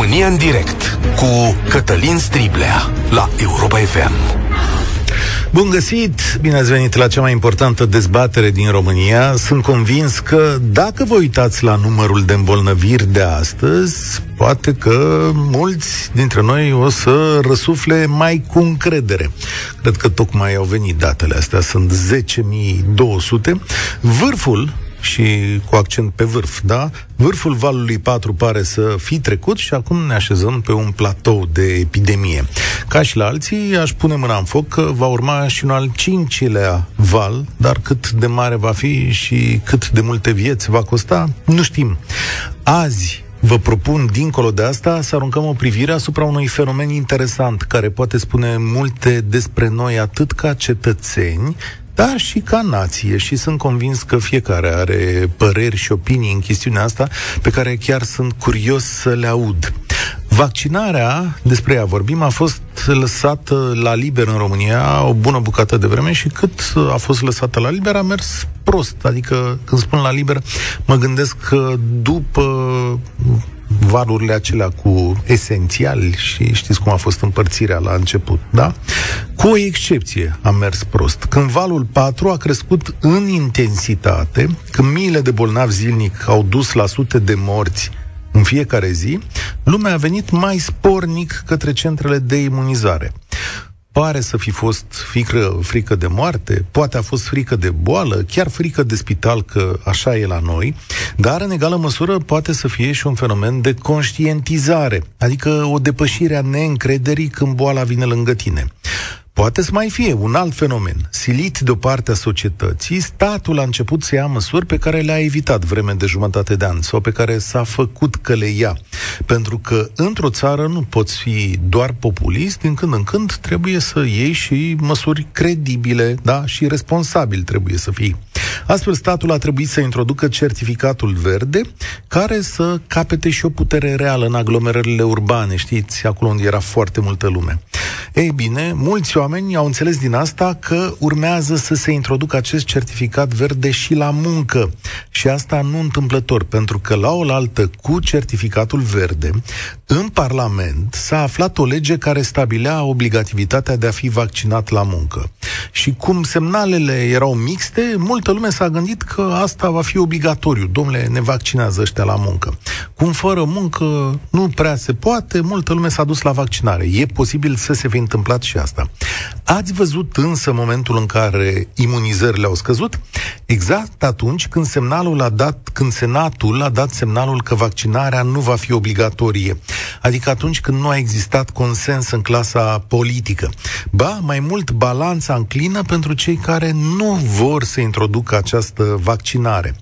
România în direct cu Cătălin Striblea la Europa FM. Bun găsit! Bine ați venit la cea mai importantă dezbatere din România. Sunt convins că dacă vă uitați la numărul de îmbolnăviri de astăzi, poate că mulți dintre noi o să răsufle mai cu încredere. Cred că tocmai au venit datele astea, sunt 10.200. Vârful și cu accent pe vârf, da? Vârful valului 4 pare să fi trecut și acum ne așezăm pe un platou de epidemie. Ca și la alții, aș pune mâna în foc că va urma și un al cincilea val, dar cât de mare va fi și cât de multe vieți va costa, nu știm. Azi, Vă propun, dincolo de asta, să aruncăm o privire asupra unui fenomen interesant, care poate spune multe despre noi atât ca cetățeni, dar și ca nație și sunt convins că fiecare are păreri și opinii în chestiunea asta pe care chiar sunt curios să le aud. Vaccinarea, despre ea vorbim, a fost lăsată la liber în România o bună bucată de vreme și cât a fost lăsată la liber a mers prost. Adică, când spun la liber, mă gândesc că după valurile acelea cu esențiali și știți cum a fost împărțirea la început, da? Cu o excepție a mers prost. Când valul 4 a crescut în intensitate, când miile de bolnavi zilnic au dus la sute de morți în fiecare zi, lumea a venit mai spornic către centrele de imunizare pare să fi fost frică, frică de moarte, poate a fost frică de boală, chiar frică de spital, că așa e la noi, dar în egală măsură poate să fie și un fenomen de conștientizare, adică o depășire a neîncrederii când boala vine lângă tine. Poate să mai fie un alt fenomen. Silit de o parte a societății, statul a început să ia măsuri pe care le-a evitat vreme de jumătate de an sau pe care s-a făcut că le ia. Pentru că într-o țară nu poți fi doar populist, din când în când trebuie să iei și măsuri credibile, da, și responsabil trebuie să fii. Astfel, statul a trebuit să introducă certificatul verde, care să capete și o putere reală în aglomerările urbane, știți, acolo unde era foarte multă lume. Ei bine, mulți oameni au înțeles din asta că urmează să se introducă acest certificat verde și la muncă. Și asta nu întâmplător, pentru că la oaltă cu certificatul verde, în Parlament s-a aflat o lege care stabilea obligativitatea de a fi vaccinat la muncă. Și cum semnalele erau mixte, multă lume s-a gândit că asta va fi obligatoriu. Domnule, ne vaccinează ăștia la muncă. Cum fără muncă nu prea se poate, multă lume s-a dus la vaccinare. E posibil să se fi întâmplat și asta. Ați văzut însă momentul în care imunizările au scăzut? Exact atunci când semnalul a dat, când Senatul a dat semnalul că vaccinarea nu va fi obligatorie. Adică atunci când nu a existat consens în clasa politică. Ba, mai mult, balanța înclină pentru cei care nu vor să introducă această vaccinare.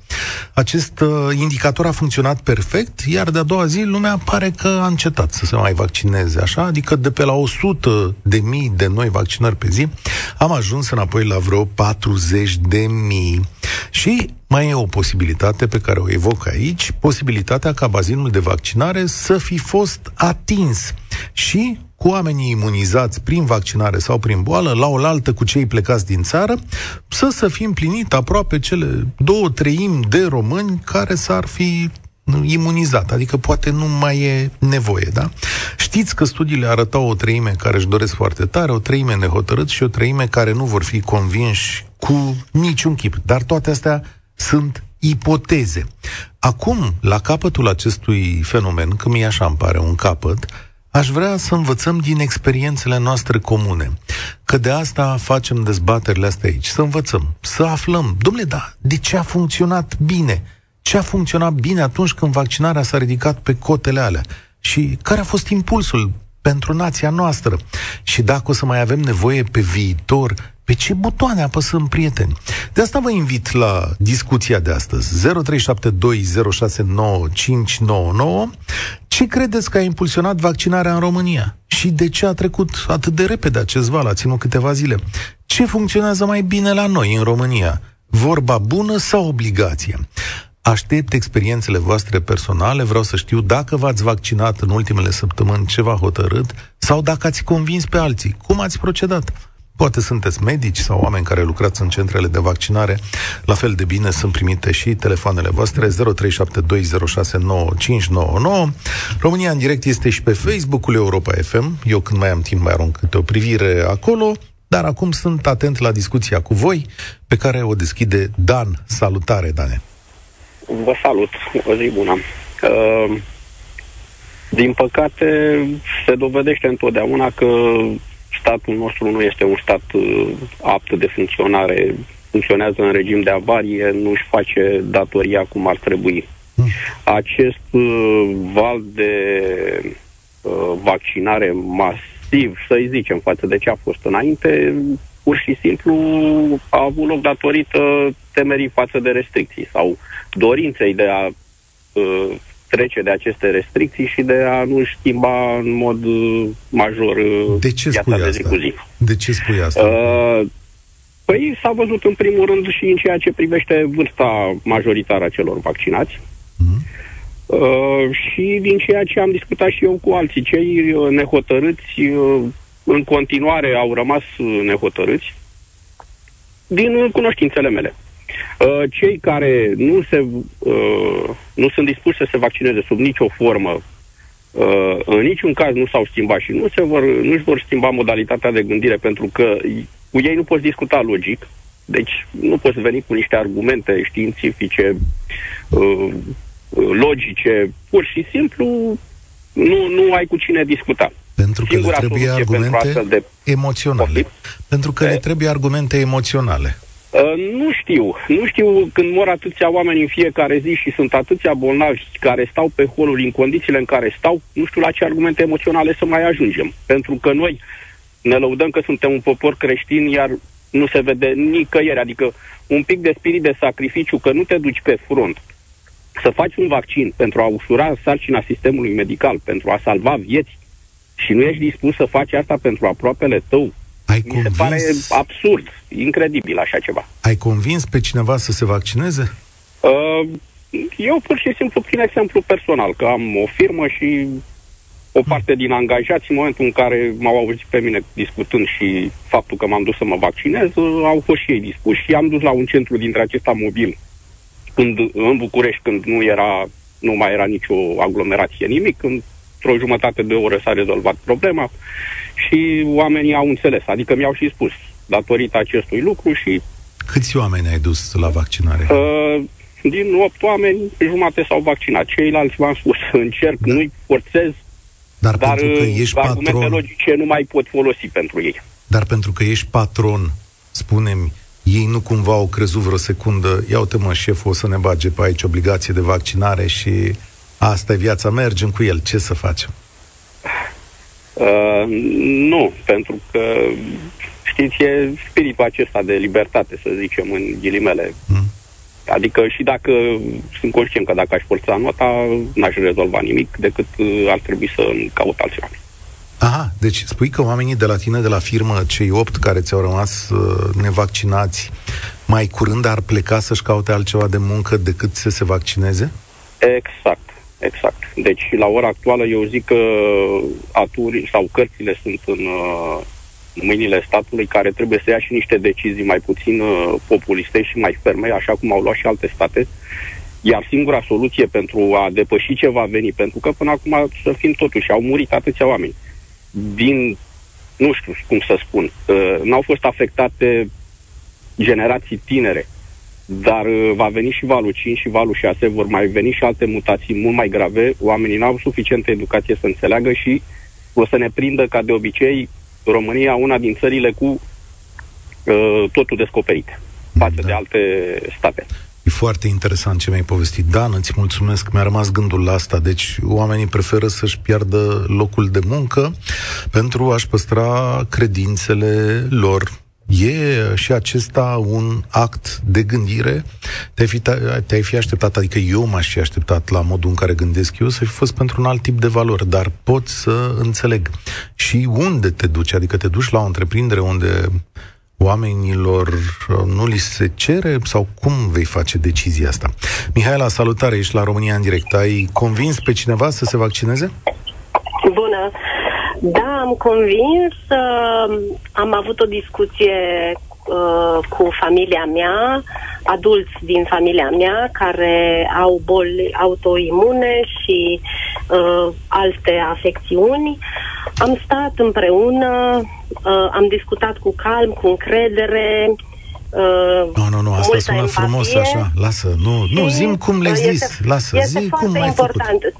Acest uh, indicator a funcționat perfect, iar de-a doua zi lumea pare că a încetat să se mai vaccineze, așa? Adică de pe la 100 de mii de noi vaccinări pe zi, am ajuns înapoi la vreo 40 de mii. Și mai e o posibilitate pe care o evoc aici, posibilitatea ca bazinul de vaccinare să fi fost atins și cu oamenii imunizați prin vaccinare sau prin boală, la oaltă cu cei plecați din țară, să să fi împlinit aproape cele două treimi de români care s-ar fi imunizat, adică poate nu mai e nevoie, da? Știți că studiile arătau o treime care își doresc foarte tare, o treime nehotărât și o treime care nu vor fi convinși cu niciun chip. Dar toate astea sunt ipoteze. Acum, la capătul acestui fenomen, că mie așa îmi pare un capăt, aș vrea să învățăm din experiențele noastre comune. Că de asta facem dezbaterile astea aici. Să învățăm, să aflăm. Domnule, da, de ce a funcționat bine? Ce a funcționat bine atunci când vaccinarea s-a ridicat pe cotele alea? Și care a fost impulsul pentru nația noastră? Și dacă o să mai avem nevoie pe viitor pe ce butoane apăsăm, prieteni? De asta vă invit la discuția de astăzi. 0372069599. Ce credeți că a impulsionat vaccinarea în România? Și de ce a trecut atât de repede acest val? A ținut câteva zile. Ce funcționează mai bine la noi, în România? Vorba bună sau obligație? Aștept experiențele voastre personale, vreau să știu dacă v-ați vaccinat în ultimele săptămâni ceva hotărât sau dacă ați convins pe alții. Cum ați procedat? Poate sunteți medici sau oameni care lucrați în centrele de vaccinare. La fel de bine sunt primite și telefoanele voastre 0372069599. România în direct este și pe Facebook-ul Europa FM. Eu când mai am timp mai arunc câte o privire acolo. Dar acum sunt atent la discuția cu voi, pe care o deschide Dan. Salutare, Dane! Vă salut! O zi bună! Uh, din păcate, se dovedește întotdeauna că statul nostru nu este un stat uh, apt de funcționare, funcționează în regim de avarie, nu își face datoria cum ar trebui. Hmm. Acest uh, val de uh, vaccinare masiv, să-i zicem, față de ce a fost înainte, pur și simplu a avut loc datorită temerii față de restricții sau dorinței de a uh, trece de aceste restricții și de a nu schimba în mod uh, major uh, de ce spui de zi cu zi. De ce spui asta? Uh, păi s-a văzut în primul rând și în ceea ce privește vârsta majoritară a celor vaccinați. Uh-huh. Uh, și din ceea ce am discutat și eu cu alții, cei uh, nehotărâți uh, în continuare au rămas nehotărâți din cunoștințele mele. Uh, cei care nu, se, uh, nu sunt dispuși să se vaccineze sub nicio formă, uh, în niciun caz nu s-au schimbat și nu se vor, nu-și vor schimba modalitatea de gândire pentru că cu ei nu poți discuta logic, deci nu poți veni cu niște argumente științifice, logice, pur și simplu nu, nu ai cu cine discuta. Pentru că Singura le trebuie argumente pentru de emoționale. Pentru că le trebuie argumente emoționale. Uh, nu știu. Nu știu când mor atâția oameni în fiecare zi și sunt atâția bolnavi care stau pe holuri în condițiile în care stau, nu știu la ce argumente emoționale să mai ajungem. Pentru că noi ne lăudăm că suntem un popor creștin, iar nu se vede nicăieri. Adică un pic de spirit de sacrificiu, că nu te duci pe front să faci un vaccin pentru a ușura sarcina sistemului medical, pentru a salva vieți și nu ești dispus să faci asta pentru aproapele tău, ai Mi convins... se pare absurd, incredibil așa ceva. Ai convins pe cineva să se vaccineze? Uh, eu pur și simplu prin exemplu personal, că am o firmă și o parte din angajați, în momentul în care m-au auzit pe mine discutând și faptul că m-am dus să mă vaccinez, au fost și ei dispuși și am dus la un centru dintre acesta mobil când, în București, când nu era nu mai era nicio aglomerație, nimic, într-o jumătate de oră s-a rezolvat problema și oamenii au înțeles, adică mi-au și spus datorită acestui lucru și... Câți oameni ai dus la vaccinare? Uh, din 8 oameni, jumate s-au vaccinat. Ceilalți, v-am spus, încerc, da. nu-i forțez, dar, dar pentru că uh, ești argumente patron... logice nu mai pot folosi pentru ei. Dar pentru că ești patron, spunem, ei nu cumva au crezut vreo secundă, ia uite mă, șeful o să ne bage pe aici obligație de vaccinare și asta e viața, mergem cu el, ce să facem? Uh, nu, pentru că, știți, e spiritul acesta de libertate, să zicem, în ghilimele. Mm. Adică și dacă sunt conștient că dacă aș forța nota, n-aș rezolva nimic, decât uh, ar trebui să caut alți oameni. Aha, deci spui că oamenii de la tine, de la firmă, cei opt care ți-au rămas uh, nevaccinați, mai curând ar pleca să-și caute altceva de muncă decât să se vaccineze? Exact. Exact. Deci, la ora actuală, eu zic că aturi sau cărțile sunt în uh, mâinile statului care trebuie să ia și niște decizii mai puțin uh, populiste și mai ferme, așa cum au luat și alte state. Iar singura soluție pentru a depăși ce va veni, pentru că până acum, să fim totuși, au murit atâția oameni. Din, nu știu cum să spun, uh, n-au fost afectate generații tinere dar uh, va veni și valul 5 și valul 6, vor mai veni și alte mutații mult mai grave, oamenii n-au suficientă educație să înțeleagă și o să ne prindă ca de obicei România una din țările cu uh, totul descoperit față da. de alte state. E foarte interesant ce mi-ai povestit. Dan, îți mulțumesc, mi-a rămas gândul la asta. Deci oamenii preferă să-și piardă locul de muncă pentru a-și păstra credințele lor E și acesta un act de gândire? Te-ai fi, te-ai fi așteptat, adică eu m-aș fi așteptat la modul în care gândesc eu să fi fost pentru un alt tip de valori, dar pot să înțeleg. Și unde te duci? Adică te duci la o întreprindere unde oamenilor uh, nu li se cere sau cum vei face decizia asta? Mihaela, salutare, ești la România în direct. Ai convins pe cineva să se vaccineze? Bună! Da, am convins. Uh, am avut o discuție uh, cu familia mea, adulți din familia mea care au boli autoimune și uh, alte afecțiuni. Am stat împreună, uh, am discutat cu calm, cu încredere, Uh, nu, nu, nu, asta sună empatie. frumos așa, lasă, nu, nu, zim cum le-ai zis, este, lasă, este zi cum ai important. făcut.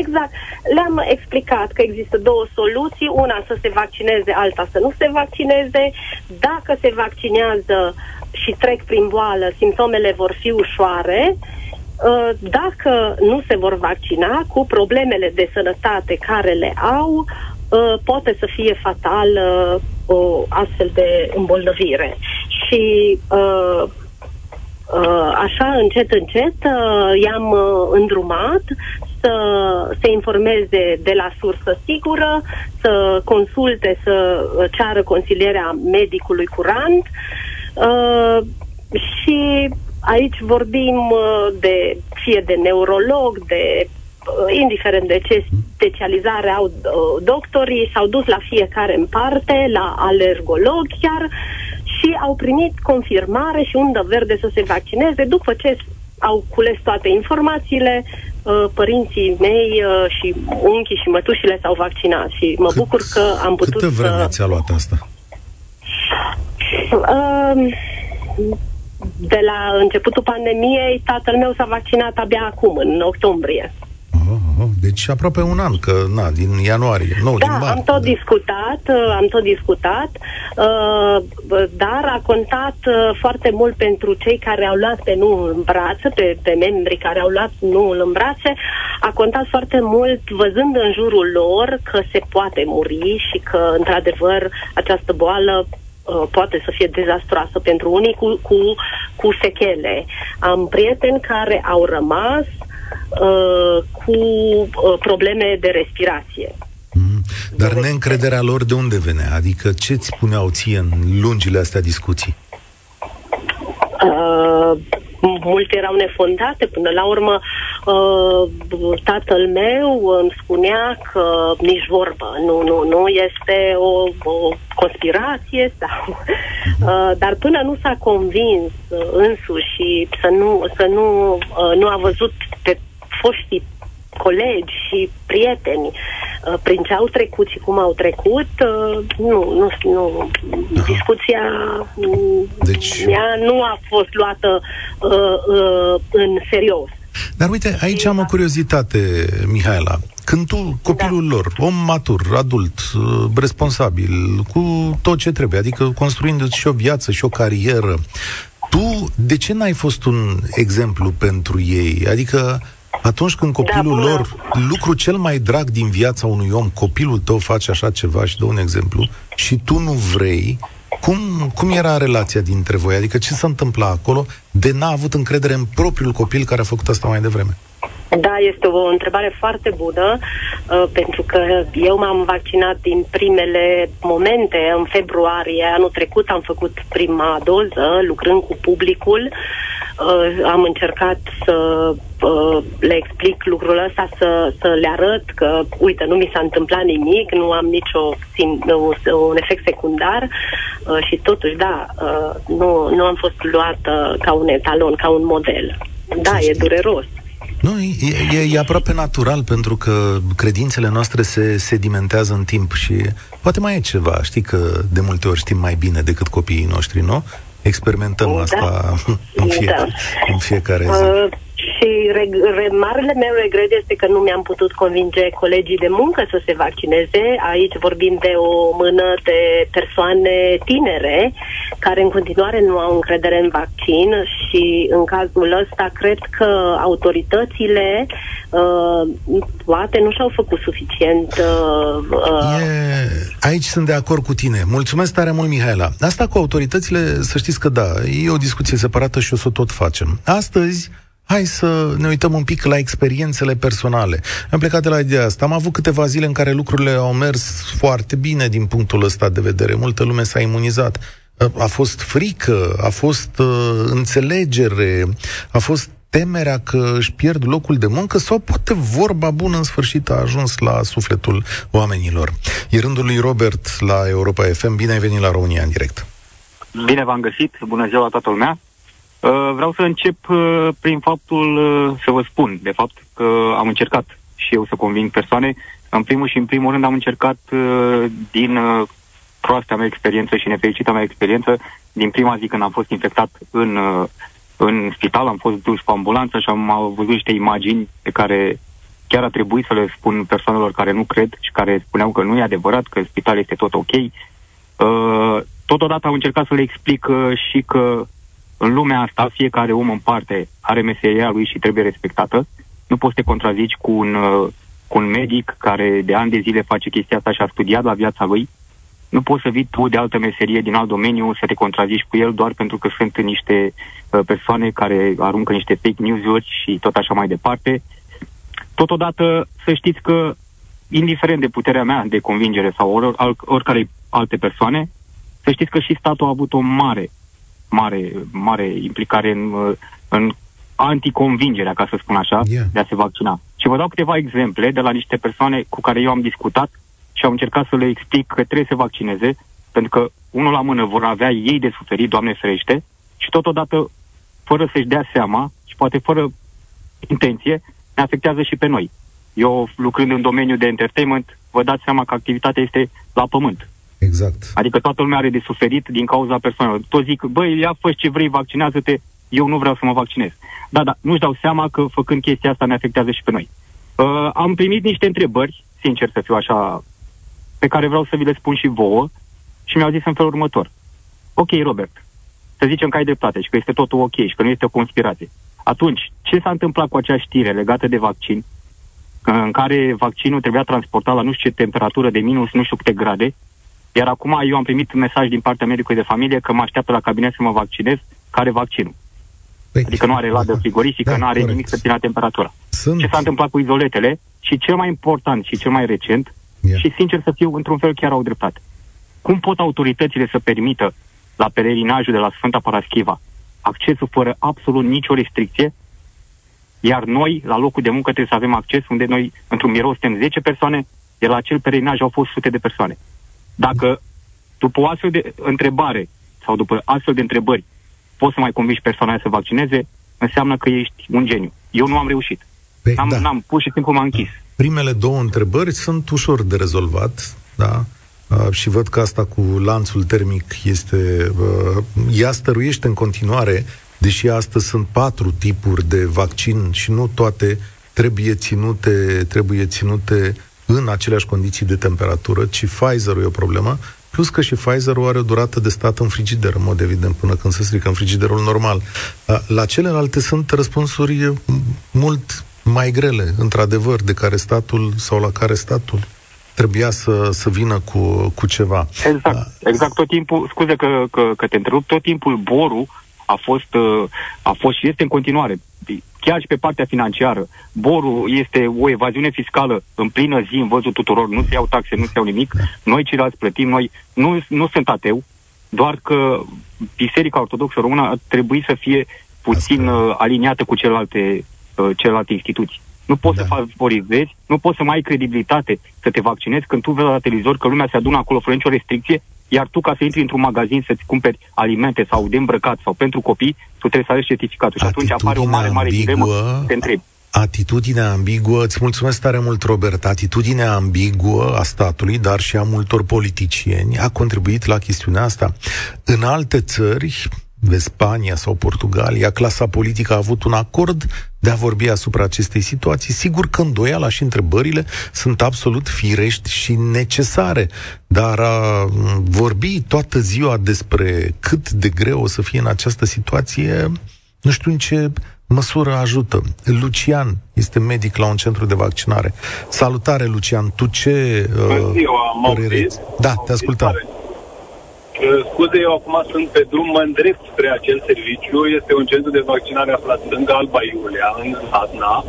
Exact. Le-am explicat că există două soluții, una să se vaccineze, alta să nu se vaccineze. Dacă se vaccinează și trec prin boală, simptomele vor fi ușoare. Uh, dacă nu se vor vaccina cu problemele de sănătate care le au, uh, poate să fie fatal o astfel de îmbolnăvire. Și uh, uh, așa, încet, încet, uh, i-am uh, îndrumat să se informeze de la sursă sigură, să consulte, să ceară consilierea medicului curant. Uh, și aici vorbim uh, de fie de neurolog, de uh, indiferent de ce specializare au uh, doctorii, s-au dus la fiecare în parte, la alergolog chiar și au primit confirmare și undă verde să se vaccineze după ce au cules toate informațiile, uh, părinții mei uh, și unchii și mătușile s-au vaccinat și mă Cât, bucur că am putut Câtă vreme să... ți-a luat asta? Uh, de la începutul pandemiei, tatăl meu s-a vaccinat abia acum, în octombrie. Oh, deci aproape un an, că na, din ianuarie, nu, da, din martie. am tot da. discutat, uh, am tot discutat, uh, dar a contat uh, foarte mult pentru cei care au luat pe nu în brațe, pe, pe membrii care au luat nu în brațe, a contat foarte mult văzând în jurul lor că se poate muri și că, într-adevăr, această boală poate să fie dezastroasă pentru unii cu, cu, cu sechele. Am prieteni care au rămas Uh, cu uh, probleme de respirație. Mm. Dar neîncrederea lor de unde venea? Adică ce îți spuneau ție în lungile astea discuții? Uh, multe erau nefondate. Până la urmă, uh, tatăl meu îmi spunea că nici vorbă, nu, nu, nu, este o, o conspirație sau... Mhm. Uh, dar până nu s-a convins uh, însuși și să nu, să nu, uh, nu a văzut pe foștii colegi și prieteni uh, prin ce au trecut și cum au trecut, uh, nu, nu, nu. Discuția mm, deci... mea nu a fost luată uh, uh, în serios. Dar uite, aici am o curiozitate, Mihaela. Când tu, copilul da. lor, om matur, adult, uh, responsabil, cu tot ce trebuie, adică construindu-ți și o viață și o carieră, tu, de ce n-ai fost un exemplu pentru ei? Adică, atunci când da, copilul da, lor, lucru cel mai drag din viața unui om, copilul tău face așa ceva și dă un exemplu, și tu nu vrei, cum, cum era relația dintre voi? Adică ce se întâmpla acolo de n-a avut încredere în propriul copil care a făcut asta mai devreme? Da, este o întrebare foarte bună, uh, pentru că eu m-am vaccinat din primele momente. În februarie anul trecut am făcut prima doză, lucrând cu publicul. Uh, am încercat să uh, le explic lucrul ăsta, să, să le arăt că, uite, nu mi s-a întâmplat nimic, nu am nicio un efect secundar uh, și totuși, da, uh, nu, nu am fost luată ca un etalon, ca un model. Da, e dureros. Nu, e, e, e aproape natural pentru că credințele noastre se sedimentează în timp și poate mai e ceva. Știi că de multe ori știm mai bine decât copiii noștri, nu? Experimentăm da. asta în, fie, da. în fiecare zi. Uh, și reg- re- marele meu regret este că nu mi-am putut convinge colegii de muncă să se vaccineze. Aici vorbim de o mână de persoane tinere care în continuare nu au încredere în vaccin și în cazul ăsta cred că autoritățile uh, poate nu și-au făcut suficient. Uh, uh... E, aici sunt de acord cu tine. Mulțumesc tare mult, Mihaela. Asta cu autoritățile, să știți că da, e o discuție separată și o să o tot facem. Astăzi, Hai să ne uităm un pic la experiențele personale. Am plecat de la ideea asta. Am avut câteva zile în care lucrurile au mers foarte bine din punctul ăsta de vedere. Multă lume s-a imunizat. A fost frică, a fost uh, înțelegere, a fost temerea că își pierd locul de muncă sau poate vorba bună în sfârșit a ajuns la sufletul oamenilor. E rândul lui Robert la Europa FM. Bine ai venit la România în direct. Bine v-am găsit, bună ziua la toată lumea. Uh, vreau să încep uh, prin faptul uh, să vă spun, de fapt, că am încercat și eu să conving persoane. În primul și în primul rând am încercat din proasta mea experiență și nefericita mea experiență, din prima zi când am fost infectat în, în spital, am fost dus pe ambulanță și am văzut niște imagini pe care chiar a trebuit să le spun persoanelor care nu cred și care spuneau că nu e adevărat, că spitalul este tot ok. Totodată am încercat să le explic și că în lumea asta, fiecare om în parte are meseria lui și trebuie respectată. Nu poți să te contrazici cu un, uh, cu un medic care de ani de zile face chestia asta și a studiat la viața lui. Nu poți să vii tu de altă meserie din alt domeniu să te contrazici cu el doar pentru că sunt niște uh, persoane care aruncă niște fake news-uri și tot așa mai departe. Totodată să știți că, indiferent de puterea mea de convingere sau or, or, oricare alte persoane, să știți că și statul a avut o mare mare, mare implicare în, în anticonvingerea, ca să spun așa, yeah. de a se vaccina. Și vă dau câteva exemple de la niște persoane cu care eu am discutat și am încercat să le explic că trebuie să se vaccineze, pentru că unul la mână vor avea ei de suferit, Doamne ferește, și totodată, fără să-și dea seama și poate fără intenție, ne afectează și pe noi. Eu, lucrând în domeniul de entertainment, vă dați seama că activitatea este la pământ. Exact. Adică toată lumea are de suferit din cauza persoanelor. Toți zic, băi, ia fă ce vrei, vaccinează-te, eu nu vreau să mă vaccinez. Da, da, nu-și dau seama că făcând chestia asta ne afectează și pe noi. Uh, am primit niște întrebări, sincer să fiu așa, pe care vreau să vi le spun și vouă și mi-au zis în felul următor. Ok, Robert, să zicem că ai dreptate și că este totul ok și că nu este o conspirație. Atunci, ce s-a întâmplat cu acea știre legată de vaccin, în care vaccinul trebuia transportat la nu știu ce temperatură de minus nu știu câte grade iar acum eu am primit un mesaj din partea medicului de familie că mă așteaptă la cabinet să mă vaccinez, care vaccinul. Păi, adică nu are ladă frigorifică, da, nu are corect. nimic să țină temperatura. Sunt... Ce s-a întâmplat cu izoletele și cel mai important și cel mai recent, yeah. și sincer să fiu, într-un fel chiar au dreptate. Cum pot autoritățile să permită la pelerinajul de la Sfânta Paraschiva accesul fără absolut nicio restricție, iar noi, la locul de muncă, trebuie să avem acces unde noi, într-un birou, suntem 10 persoane, iar la acel pelerinaj au fost sute de persoane. Dacă după o astfel de întrebare sau după astfel de întrebări poți să mai convingi persoana să vaccineze, înseamnă că ești un geniu. Eu nu am reușit. Păi, n-am, da. n-am, pur și simplu m-am închis. Primele două întrebări sunt ușor de rezolvat, da? Uh, și văd că asta cu lanțul termic este... Uh, ea stăruiește în continuare, deși astăzi sunt patru tipuri de vaccin și nu toate trebuie ținute, trebuie ținute în aceleași condiții de temperatură, ci Pfizer-ul e o problemă, plus că și Pfizer-ul are o durată de stat în frigider, în mod evident, până când se strică în frigiderul normal. La celelalte sunt răspunsuri mult mai grele, într-adevăr, de care statul sau la care statul trebuia să, să vină cu, cu ceva. Exact, exact tot timpul, scuze că, că, că te întrerup, tot timpul borul a fost, uh, a fost și este în continuare. Chiar și pe partea financiară. Borul este o evaziune fiscală în plină zi, în văzul tuturor. Nu se iau taxe, nu se iau nimic. Noi ceilalți plătim. Noi nu, nu sunt ateu, doar că Biserica Ortodoxă Română ar trebui să fie puțin uh, aliniată cu celelalte, uh, celelalte instituții. Nu poți da. să favorizezi, nu poți să mai ai credibilitate să te vaccinezi când tu vezi la televizor că lumea se adună acolo fără nicio restricție iar tu, ca să intri într-un magazin să-ți cumperi alimente sau de îmbrăcat sau pentru copii, tu trebuie să alegi certificatul. Și atunci apare o mare, mare dilemă, te întrebi. Atitudinea ambiguă, îți mulțumesc tare mult, Robert, atitudinea ambiguă a statului, dar și a multor politicieni, a contribuit la chestiunea asta. În alte țări, Spania sau Portugalia, clasa politică a avut un acord de a vorbi asupra acestei situații. Sigur că îndoiala și întrebările sunt absolut firești și necesare, dar a vorbi toată ziua despre cât de greu o să fie în această situație, nu știu în ce măsură ajută. Lucian este medic la un centru de vaccinare. Salutare, Lucian, tu ce uh, părere? Da, te ascultăm. Scuze, eu acum sunt pe drum, mă îndrept spre acel serviciu. Este un centru de vaccinare aflat lângă Alba Iulia, în Hatna.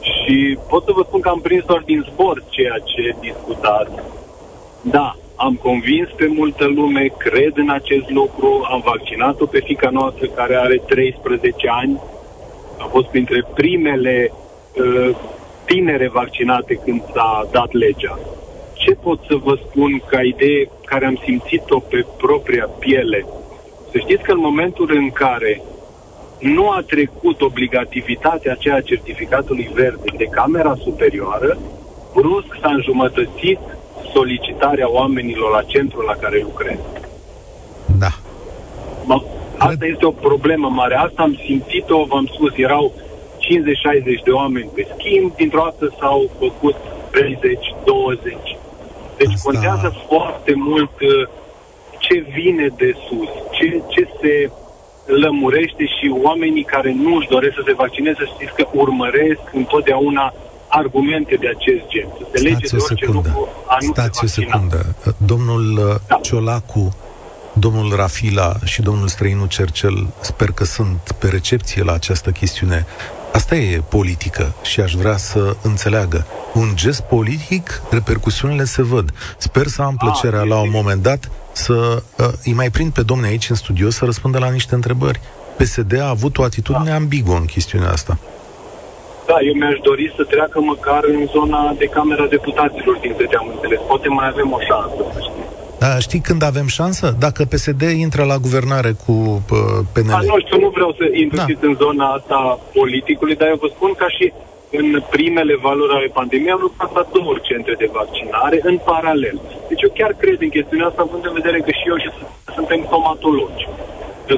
Și pot să vă spun că am prins doar din zbor ceea ce discutați. Da, am convins pe multă lume, cred în acest lucru, am vaccinat-o pe fica noastră care are 13 ani a fost printre primele uh, tinere vaccinate când s-a dat legea. Ce pot să vă spun ca idee care am simțit-o pe propria piele? Să știți că în momentul în care nu a trecut obligativitatea aceea certificatului verde de Camera Superioară, brusc s-a înjumătățit solicitarea oamenilor la centrul la care lucrez. Da. Asta este o problemă mare. Asta am simțit-o, v-am spus, erau 50-60 de oameni pe schimb, dintr-o dată s-au făcut 30, 20. Deci Asta... contează foarte mult uh, ce vine de sus, ce, ce se lămurește și oamenii care nu își doresc să se vaccineze, să știți că urmăresc întotdeauna argumente de acest gen. Să se lege de orice secundă. lucru a nu Stați o secundă. Domnul uh, da. Ciolacu, domnul Rafila și domnul Străinu Cercel, sper că sunt pe recepție la această chestiune. Asta e politică și aș vrea să înțeleagă. Un gest politic, repercusiunile se văd. Sper să am plăcerea a, la un moment dat să uh, îi mai prind pe domne aici în studio să răspundă la niște întrebări. PSD a avut o atitudine da. ambiguă în chestiunea asta. Da, eu mi-aș dori să treacă măcar în zona de Camera Deputaților, din câte am înțeles. Poate mai avem o șansă, să știți. Da, știi când avem șansă? Dacă PSD intră la guvernare cu PNL. Da, nu știu, nu vreau să intru da. în zona asta politicului, dar eu vă spun ca și în primele valori ale pandemiei am lucrat la două centre de vaccinare în paralel. Deci eu chiar cred în chestiunea asta, având în vedere că și eu și suntem stomatologi.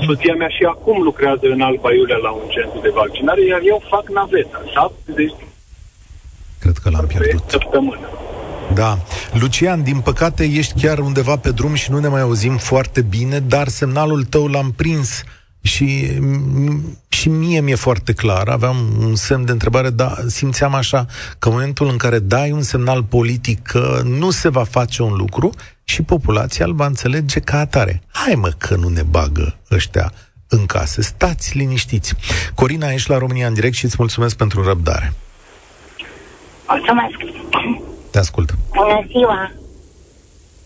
Soția mea și acum lucrează în Alba Iulia la un centru de vaccinare, iar eu fac naveta. 70 Cred că l-am pierdut. Săptămână. Da. Lucian, din păcate ești chiar undeva pe drum și nu ne mai auzim foarte bine, dar semnalul tău l-am prins și, și mie mi-e foarte clar, aveam un semn de întrebare, dar simțeam așa că în momentul în care dai un semnal politic că nu se va face un lucru și populația îl va înțelege ca atare. Hai mă că nu ne bagă ăștia în case. Stați liniștiți. Corina, ești la România în direct și îți mulțumesc pentru răbdare. Mulțumesc. Te ascult. Bună ziua.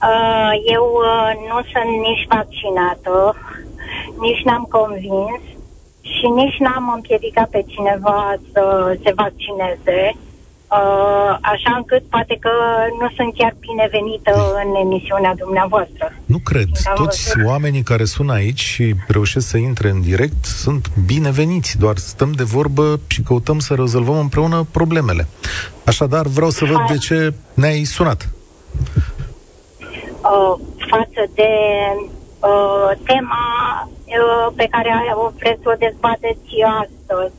Uh, eu uh, nu sunt nici vaccinată, nici n-am convins și nici n-am împiedicat pe cineva să se vaccineze. Uh, așa încât poate că nu sunt chiar binevenită în emisiunea dumneavoastră. Nu cred. Toți văzut. oamenii care sună aici și reușesc să intre în direct sunt bineveniți, doar stăm de vorbă și căutăm să rezolvăm împreună problemele. Așadar, vreau să văd de ce ne-ai sunat. Uh, față de uh, tema uh, pe care o vreți să o dezbateți astăzi,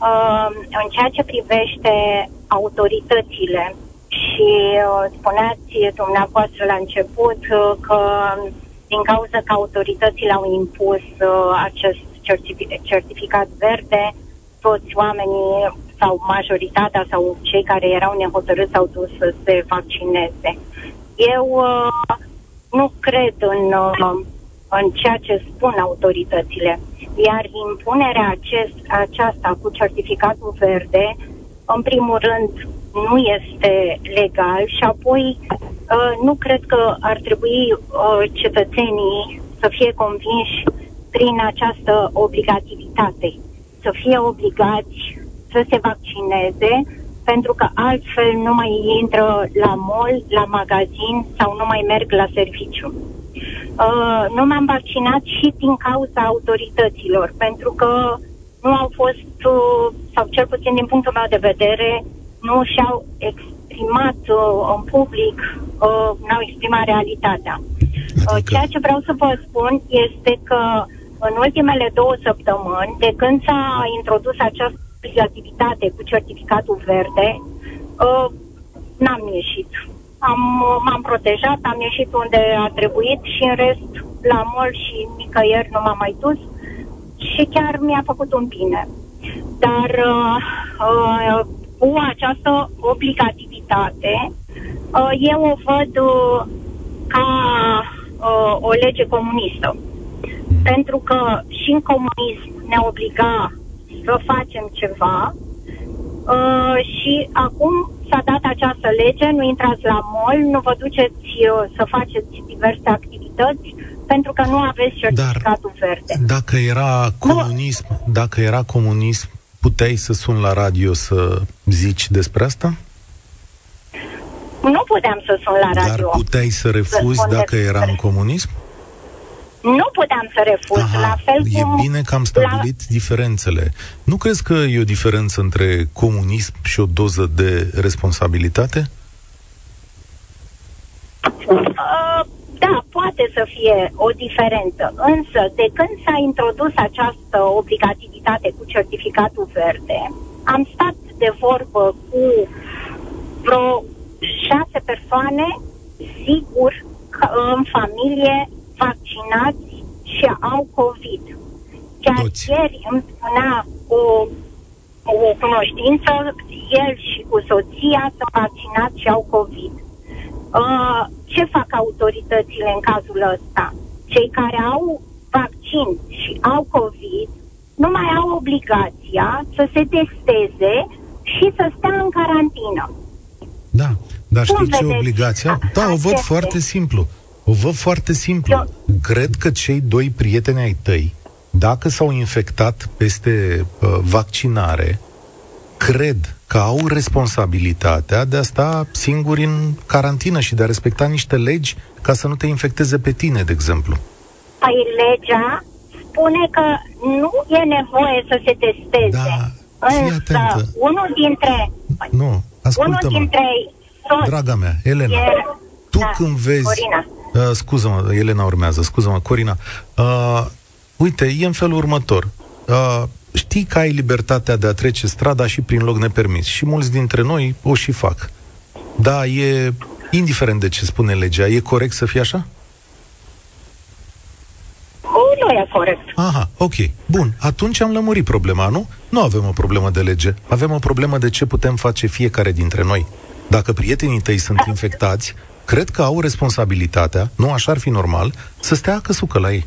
uh, în ceea ce privește autoritățile și uh, spuneați dumneavoastră la început uh, că din cauza că autoritățile au impus uh, acest certific- certificat verde, toți oamenii sau majoritatea sau cei care erau nehotărâți au dus să se vaccineze. Eu uh, nu cred în, uh, în ceea ce spun autoritățile, iar impunerea acest, aceasta cu certificatul verde, în primul rând, nu este legal și apoi uh, nu cred că ar trebui uh, cetățenii să fie convinși prin această obligativitate, să fie obligați să se vaccineze, pentru că altfel nu mai intră la mall, la magazin sau nu mai merg la serviciu. Uh, nu m-am vaccinat și din cauza autorităților, pentru că nu au fost, uh, sau cel puțin din punctul meu de vedere, nu și-au exprimat uh, în public, uh, n-au exprimat realitatea. Uh, adică... Ceea ce vreau să vă spun este că în ultimele două săptămâni, de când s-a introdus această activitate cu certificatul verde, uh, n-am ieșit. Am, m-am protejat, am ieșit unde a trebuit și în rest la mol și nicăieri nu m-am mai dus și chiar mi-a făcut un bine. Dar uh, uh, cu această obligativitate, uh, eu o văd uh, ca uh, o lege comunistă. Pentru că și în comunism ne obliga să facem ceva și acum s-a dat această lege, nu intrați la mall, nu vă duceți să faceți diverse activități, pentru că nu aveți certificatul Dar verde. Dacă era comunism, nu. dacă era comunism, puteai să suni la radio să zici despre asta? Nu puteam să sun la radio. Dar puteai să refuzi Răspunde dacă era în comunism? Nu puteam să refuz, Aha, la fel e cum... bine că am stabilit la... diferențele. Nu crezi că e o diferență între comunism și o doză de responsabilitate? Uh, da, poate să fie o diferență, însă de când s-a introdus această obligativitate cu certificatul verde, am stat de vorbă cu vreo șase persoane, sigur, că în familie vaccinați și au COVID. Chiar Toți. ieri îmi spunea o, o cunoștință, el și cu soția sunt vaccinați și au COVID. Uh, ce fac autoritățile în cazul ăsta? Cei care au vaccin și au COVID nu mai au obligația să se testeze și să stea în carantină. Da, dar Cum știți ce vedeți obligația? a- Da, o văd aceste- foarte simplu. O văd foarte simplu. Eu- Cred că cei doi prieteni ai tăi, dacă s-au infectat peste uh, vaccinare, cred că au responsabilitatea de a sta singuri în carantină și de a respecta niște legi ca să nu te infecteze pe tine, de exemplu. Păi legea spune că nu e nevoie să se testeze. Da, fii Însă, atentă. unul dintre... Nu, Unul ascultă-mă. dintre soți Draga mea, Elena, e... tu da, când vezi... Corina. Uh, scuză-mă, Elena urmează, scuză-mă, Corina. Uh, uite, e în felul următor. Uh, știi că ai libertatea de a trece strada și prin loc nepermis. Și mulți dintre noi o și fac. Da, e indiferent de ce spune legea, e corect să fie așa? Nu e corect. Aha, ok. Bun, atunci am lămurit problema, nu? Nu avem o problemă de lege. Avem o problemă de ce putem face fiecare dintre noi. Dacă prietenii tăi sunt infectați, cred că au responsabilitatea, nu așa ar fi normal, să stea acăsucă la ei.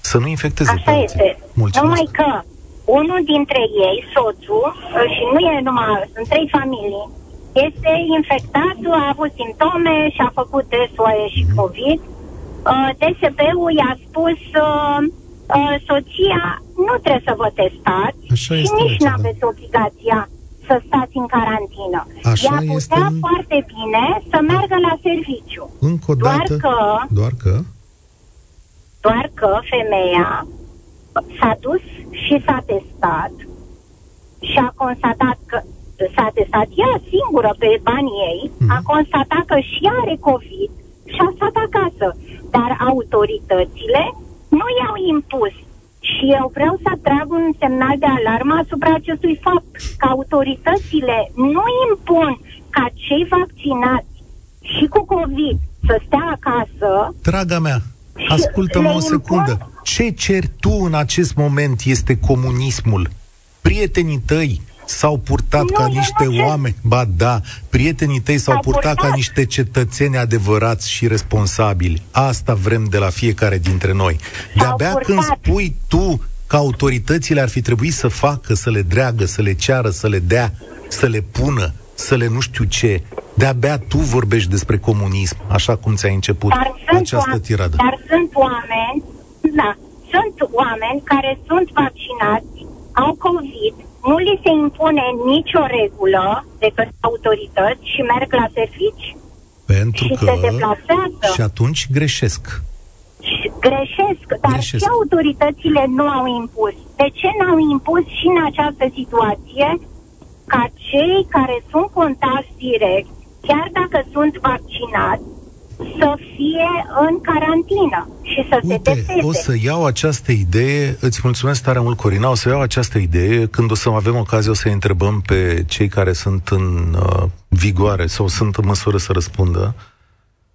Să nu infecteze pe Așa alții. este. Mulțumesc. Numai că unul dintre ei, soțul, și nu e numai, sunt trei familii, este infectat, a avut simptome și a făcut SOE și Mhm. COVID. Uh, DSP-ul i-a spus uh, uh, soția, nu trebuie să vă testați Așa și este nici legea, nu da. aveți obligația să stați în carantină. Așa Ea putea este- foarte bine să meargă la serviciu. Încă o Doar dată, că doar că, doar că femeia s-a dus și s-a testat și a constatat că s-a testat ea singură pe banii ei, Mhm. a constatat că și ea are COVID și a stat acasă. Dar autoritățile nu i-au impus. Și eu vreau să trag un semnal de alarmă asupra acestui fapt, că autoritățile nu impun ca cei vaccinați și cu COVID să stea acasă draga mea, Și ascultă-mă le o impun- secundă. Ce ceri tu în acest moment este comunismul? Prietenii tăi s-au purtat Nu, ca eu niște nu cer- oameni. Ba da, prietenii tăi s-au S-au purtat, ca purtat. niște cetățeni adevărați și responsabili. Asta vrem de la fiecare dintre noi. De-abia purtat. când spui tu că autoritățile ar fi trebuit să facă, să le dreagă, să le ceară, să le dea, să le pună, să le nu știu ce, de-abia tu vorbești despre comunism, așa cum ți-ai început Dar sunt, această oameni, tiradă. dar sunt oameni, da, sunt oameni care sunt vaccinați, au COVID, nu li se impune nicio regulă de către autorități și merg la servici Pentru și că... se deplasează. Și atunci greșesc. și greșesc, dar Greșesc. și autoritățile nu au impus. De ce n-au impus și în această situație ca cei care sunt contacti direct, chiar dacă sunt vaccinați, să fie în carantină și să se Uite, testeze? o să iau această idee, îți mulțumesc tare mult, Corina, o să iau această idee când o să avem ocazie, o să întrebăm pe cei care sunt în uh, vigoare sau sunt în măsură să răspundă,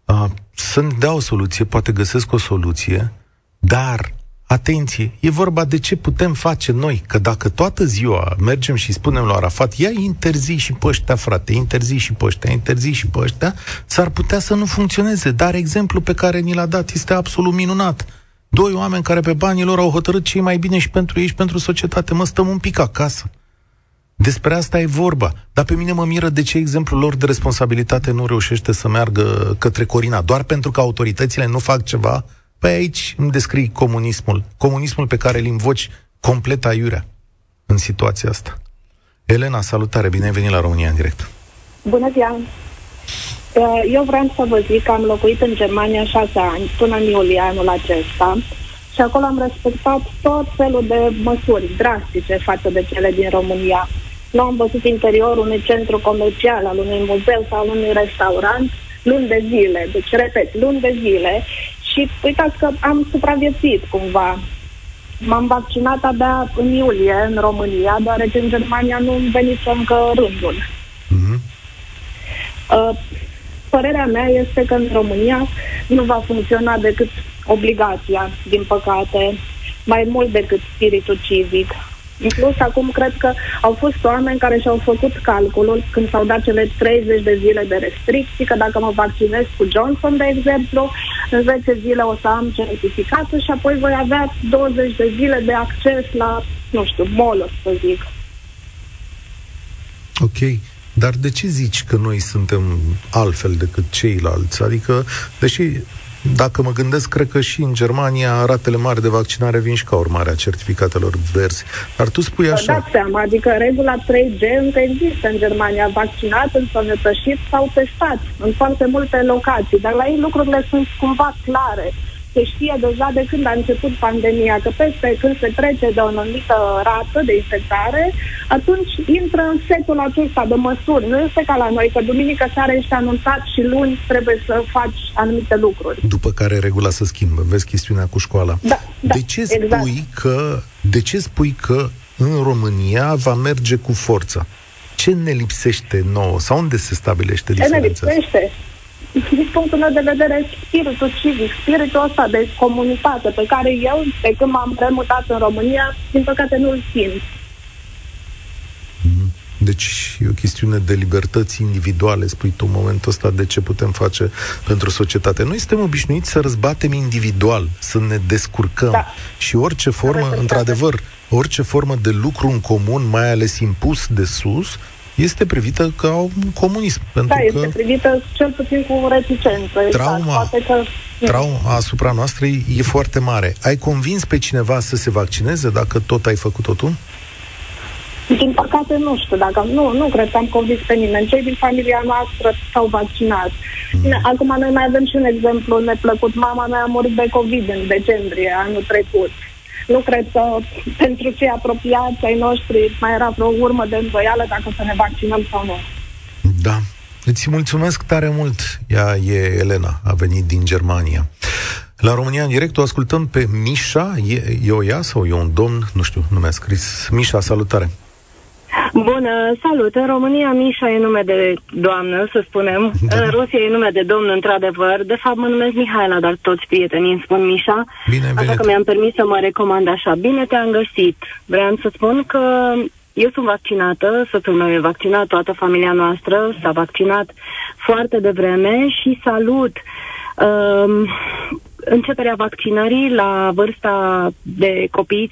uh, să-mi dea o soluție, poate găsesc o soluție, dar, atenție, e vorba de ce putem face noi, că dacă toată ziua mergem și spunem lui Arafat, ia interzi și pe ăștia, frate, interzi și pe ăștia, interzi și pe ăștia, s-ar putea să nu funcționeze, dar exemplul pe care ni l-a dat este absolut minunat. Doi oameni care pe banii lor au hotărât ce e mai bine și pentru ei și pentru societate. Mă, stăm un pic acasă. Despre asta e vorba. Dar pe mine mă miră de ce exemplul lor de responsabilitate nu reușește să meargă către Corina. Doar pentru că autoritățile nu fac ceva? Păi aici îmi descrii comunismul. Comunismul pe care îl invoci complet aiurea în situația asta. Elena, salutare, bine ai venit la România în direct. Bună ziua! Uh, eu vreau să vă zic că am locuit în Germania șase ani, până în iulie anul acesta, și acolo am respectat tot felul de măsuri drastice față de cele din România. Nu am văzut interiorul unui centru comercial, al unui muzeu sau al unui restaurant luni de zile. Deci, repet, luni de zile. Și uitați că am supraviețuit cumva. M-am vaccinat abia în iulie în România, deoarece în Germania nu venise încă rândul. Mm-hmm. Uh, părerea mea este că în România nu va funcționa decât obligația, din păcate, mai mult decât spiritul civic. În plus, acum cred că au fost oameni care și-au făcut calculul când s-au dat cele 30 de zile de restricții, că dacă mă vaccinez cu Johnson, de exemplu, în 10 zile o să am certificatul și apoi voi avea 20 de zile de acces la, nu știu, mall să zic. Ok. Dar de ce zici că noi suntem altfel decât ceilalți? Adică, deși dacă mă gândesc, cred că și în Germania ratele mari de vaccinare vin și ca urmare a certificatelor verzi. Dar tu spui așa... Vă dați seama, adică regula 3G încă există în Germania. Vaccinați, însănătoșiți sau testați în foarte multe locații. Dar la ei lucrurile sunt cumva clare se știe deja de când a început pandemia că peste când se trece de o anumită rată de infectare, atunci intră în setul acesta de măsuri. Nu este ca la noi, că duminică seara ești anunțat și luni trebuie să faci anumite lucruri. După care regula se schimbă. Vezi chestiunea cu școala. Da, da, de ce spui exact. că de ce spui că în România va merge cu forța? Ce ne lipsește nouă? Sau unde se stabilește diferența? Ce ne lipsește? Din punctul meu de vedere, spiritul civic, spiritul ăsta de comunitate pe care eu, de când m-am remutat în România, din păcate nu-l simt. Mhm. Deci e o chestiune de libertăți individuale, spui tu în momentul ăsta, de ce putem face pentru societate. Noi suntem obișnuiți să răzbatem individual, să ne descurcăm. Da. Și orice formă, într-adevăr, orice formă de lucru în comun, mai ales impus de sus, este privită ca un comunism. Pentru da, că este privită cel puțin cu reticență. Exact. Trauma, exact. că... trauma asupra noastră e foarte mare. Ai convins pe cineva să se vaccineze dacă tot ai făcut-o tu? Din păcate nu știu dacă nu, nu cred că am convins pe nimeni. Cei din familia noastră s-au vaccinat. Mm. Acum noi mai avem și un exemplu neplăcut. Mama mea a murit de COVID în decembrie anul trecut. Nu cred că pentru cei apropiați ai noștri mai era vreo urmă de îndoială dacă să ne vaccinăm sau nu. Da. Îți mulțumesc tare mult. Ea e Elena, a venit din Germania. La România în direct o ascultăm pe Mișa. E, e o ea sau e un domn? Nu știu, nu mi-a scris. Mișa, salutare. Bună, salut! În România Mișa e nume de doamnă, să spunem. Da. În Rusia e nume de domn, într-adevăr. De fapt, mă numesc Mihaela, dar toți prietenii îmi spun Mișa. Bine Așa că mi-am permis să mă recomand așa. Bine te-am găsit. Vreau să spun că eu sunt vaccinată, soțul meu e vaccinat, toată familia noastră s-a vaccinat foarte devreme și salut um, începerea vaccinării la vârsta de copii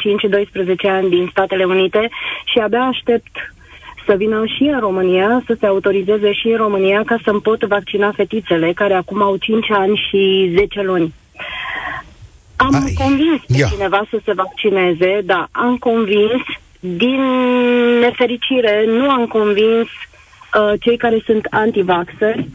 5-12 ani din Statele Unite și abia aștept să vină și în România, să se autorizeze și în România ca să-mi pot vaccina fetițele care acum au 5 ani și 10 luni. Am Ai, convins pe ia. cineva să se vaccineze, da, am convins. Din nefericire, nu am convins uh, cei care sunt anti-vaxxeri.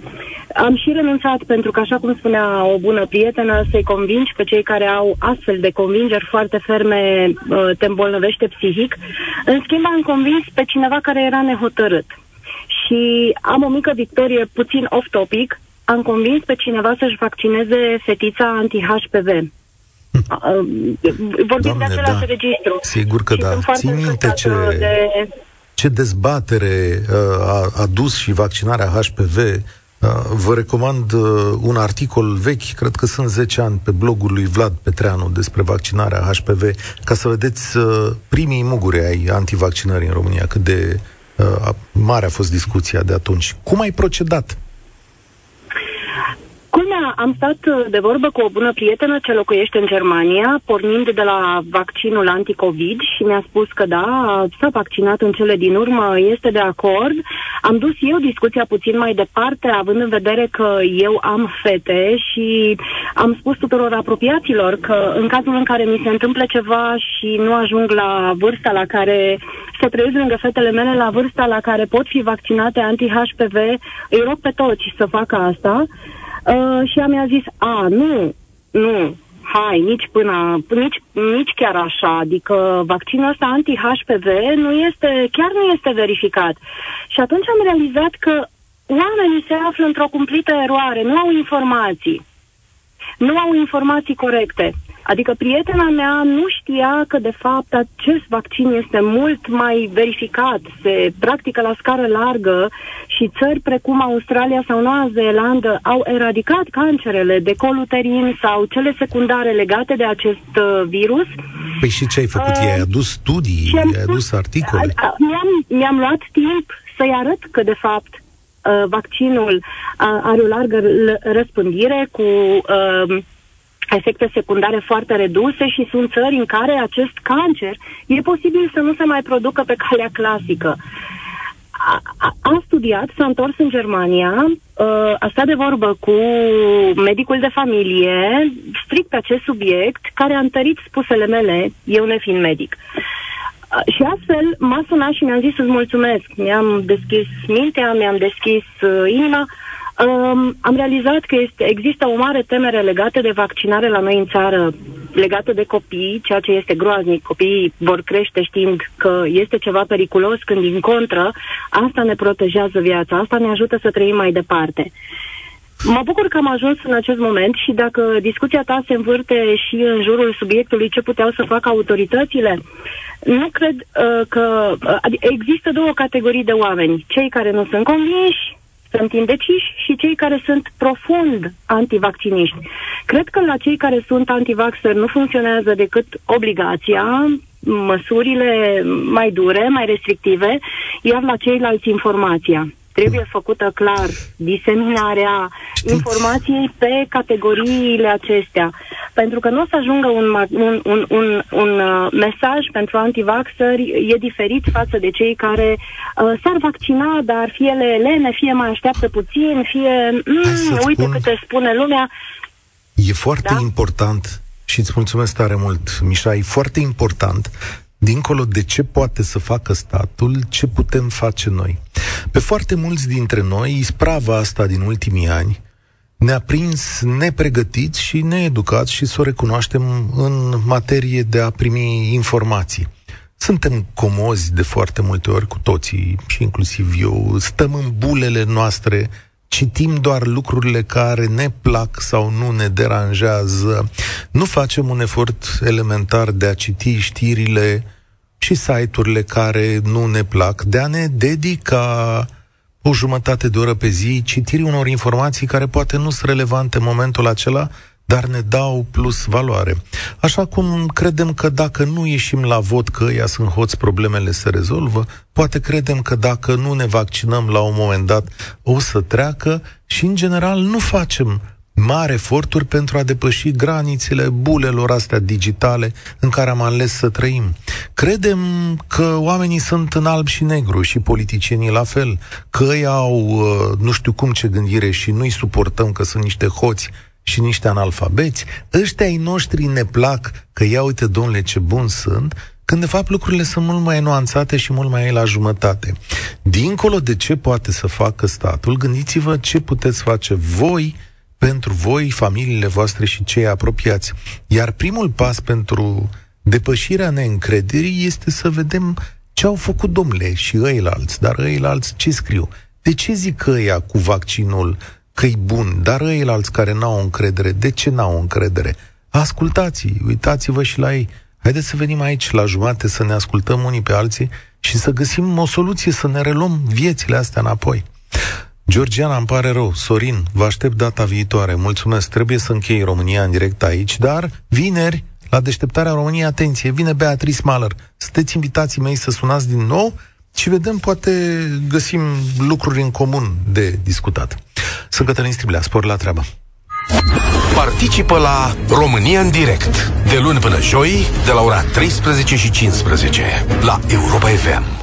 Am și renunțat pentru că, așa cum spunea o bună prietenă, să-i convingi pe cei care au astfel de convingeri foarte ferme, uh, te îmbolnăvește psihic. În schimb, am convins pe cineva care era nehotărât. Și am o mică victorie puțin off-topic. Am convins pe cineva să-și vaccineze fetița anti-HPV. Uh, vorbim Doamne, de același da. registru. Sigur că și da. Țin minte ce, de... ce dezbatere uh, a, a dus și vaccinarea HPV. Uh, vă recomand uh, un articol vechi, cred că sunt 10 ani, pe blogul lui Vlad Petreanu despre vaccinarea HPV, ca să vedeți uh, primii muguri ai antivaccinării în România, cât de uh, mare a fost discuția de atunci. Cum ai procedat? Culmea, am stat uh, de vorbă cu o bună prietenă ce locuiește în Germania, pornind de la vaccinul anticovid și mi-a spus că da, s-a vaccinat în cele din urmă, este de acord. Am dus eu discuția puțin mai departe, având în vedere că eu am fete și am spus tuturor apropiaților că în cazul în care mi se întâmplă ceva și nu ajung la vârsta la care să trăiesc lângă fetele mele la vârsta la care pot fi vaccinate anti-HPV, îi rog pe toți să facă asta. Uh, și ea mi-a zis, a, nu, nu, hai, nici până, nici, nici chiar așa, adică vaccinul ăsta anti-HPV nu este, chiar nu este verificat. Și atunci am realizat că oamenii se află într-o cumplită eroare, nu au informații. Nu au informații corecte. Adică prietena mea nu știa că, de fapt, acest vaccin este mult mai verificat, se practică la scară largă și țări precum Australia sau Noua Zeelandă au eradicat cancerele de col uterin sau cele secundare legate de acest uh, virus. Păi și ce ai făcut? Uh, I-ai adus studii, i-ai adus articole? Mi-am, mi-am luat timp să-i arăt că, de fapt, uh, vaccinul uh, are o largă răspândire cu uh, efecte secundare foarte reduse și sunt țări în care acest cancer e posibil să nu se mai producă pe calea clasică. A, a, a studiat, s-a întors în Germania, uh, a stat de vorbă cu medicul de familie, strict pe acest subiect, care a întărit spusele mele, eu nefiind medic. Uh, și astfel m-a sunat și mi-am zis să-ți mulțumesc. Mi-am deschis mintea, mi-am deschis uh, inima Um, am realizat că este, există o mare temere legată de vaccinare la noi în țară, legată de copii, ceea ce este groaznic. Copiii vor crește știind că este ceva periculos, când din contră, asta ne protejează viața, asta ne ajută să trăim mai departe. Mă bucur că am ajuns în acest moment și dacă discuția ta se învârte și în jurul subiectului ce puteau să facă autoritățile, nu cred uh, că uh, există două categorii de oameni. Cei care nu sunt convinși sunt indeciși și cei care sunt profund antivacciniști. Cred că la cei care sunt antivaxeri nu funcționează decât obligația, măsurile mai dure, mai restrictive, iar la ceilalți informația. Trebuie făcută clar diseminarea Știți? informației pe categoriile acestea. Pentru că nu o să ajungă un, un, un, un, un uh, mesaj pentru antivaxări, e diferit față de cei care uh, s-ar vaccina, dar fie le lene, fie mai așteaptă puțin, fie mm, uite spun, câte spune lumea. E foarte da? important și îți mulțumesc tare mult, Mișa, e foarte important dincolo de ce poate să facă statul, ce putem face noi. Pe foarte mulți dintre noi, isprava asta din ultimii ani ne-a prins nepregătiți și needucați și să o recunoaștem în materie de a primi informații. Suntem comozi de foarte multe ori cu toții și inclusiv eu, stăm în bulele noastre, citim doar lucrurile care ne plac sau nu ne deranjează, nu facem un efort elementar de a citi știrile și site-urile care nu ne plac, de a ne dedica o jumătate de oră pe zi citirii unor informații care poate nu sunt relevante în momentul acela, dar ne dau plus valoare. Așa cum credem că dacă nu ieșim la vot că ăia sunt hoți, problemele se rezolvă, poate credem că dacă nu ne vaccinăm la un moment dat o să treacă și în general nu facem mari eforturi pentru a depăși granițele bulelor astea digitale în care am ales să trăim. Credem că oamenii sunt în alb și negru și politicienii la fel, că ei au uh, nu știu cum ce gândire și nu-i suportăm că sunt niște hoți și niște analfabeți, ăștia ai noștri ne plac că ia uite, domnule, ce bun sunt, când de fapt lucrurile sunt mult mai nuanțate și mult mai la jumătate. Dincolo de ce poate să facă statul, gândiți-vă ce puteți face voi pentru voi, familiile voastre și cei apropiați. Iar primul pas pentru depășirea neîncrederii este să vedem ce au făcut domnule și ăilalți, dar ăilalți ce scriu? De ce zic ăia cu vaccinul că e bun, dar ăilalți care n-au încredere, de ce n-au încredere? Ascultați, uitați-vă și la ei. Haideți să venim aici la jumate să ne ascultăm unii pe alții și să găsim o soluție să ne reluăm viețile astea înapoi. Georgiana, îmi pare rău. Sorin, vă aștept data viitoare. Mulțumesc. Trebuie să închei România în direct aici, dar vineri, la deșteptarea României, atenție, vine Beatrice Maler. Sunteți invitații mei să sunați din nou și vedem, poate găsim lucruri în comun de discutat. Sunt Cătălin Striblea, spor la treabă. Participă la România în direct de luni până joi de la ora 13 și 15 la Europa FM.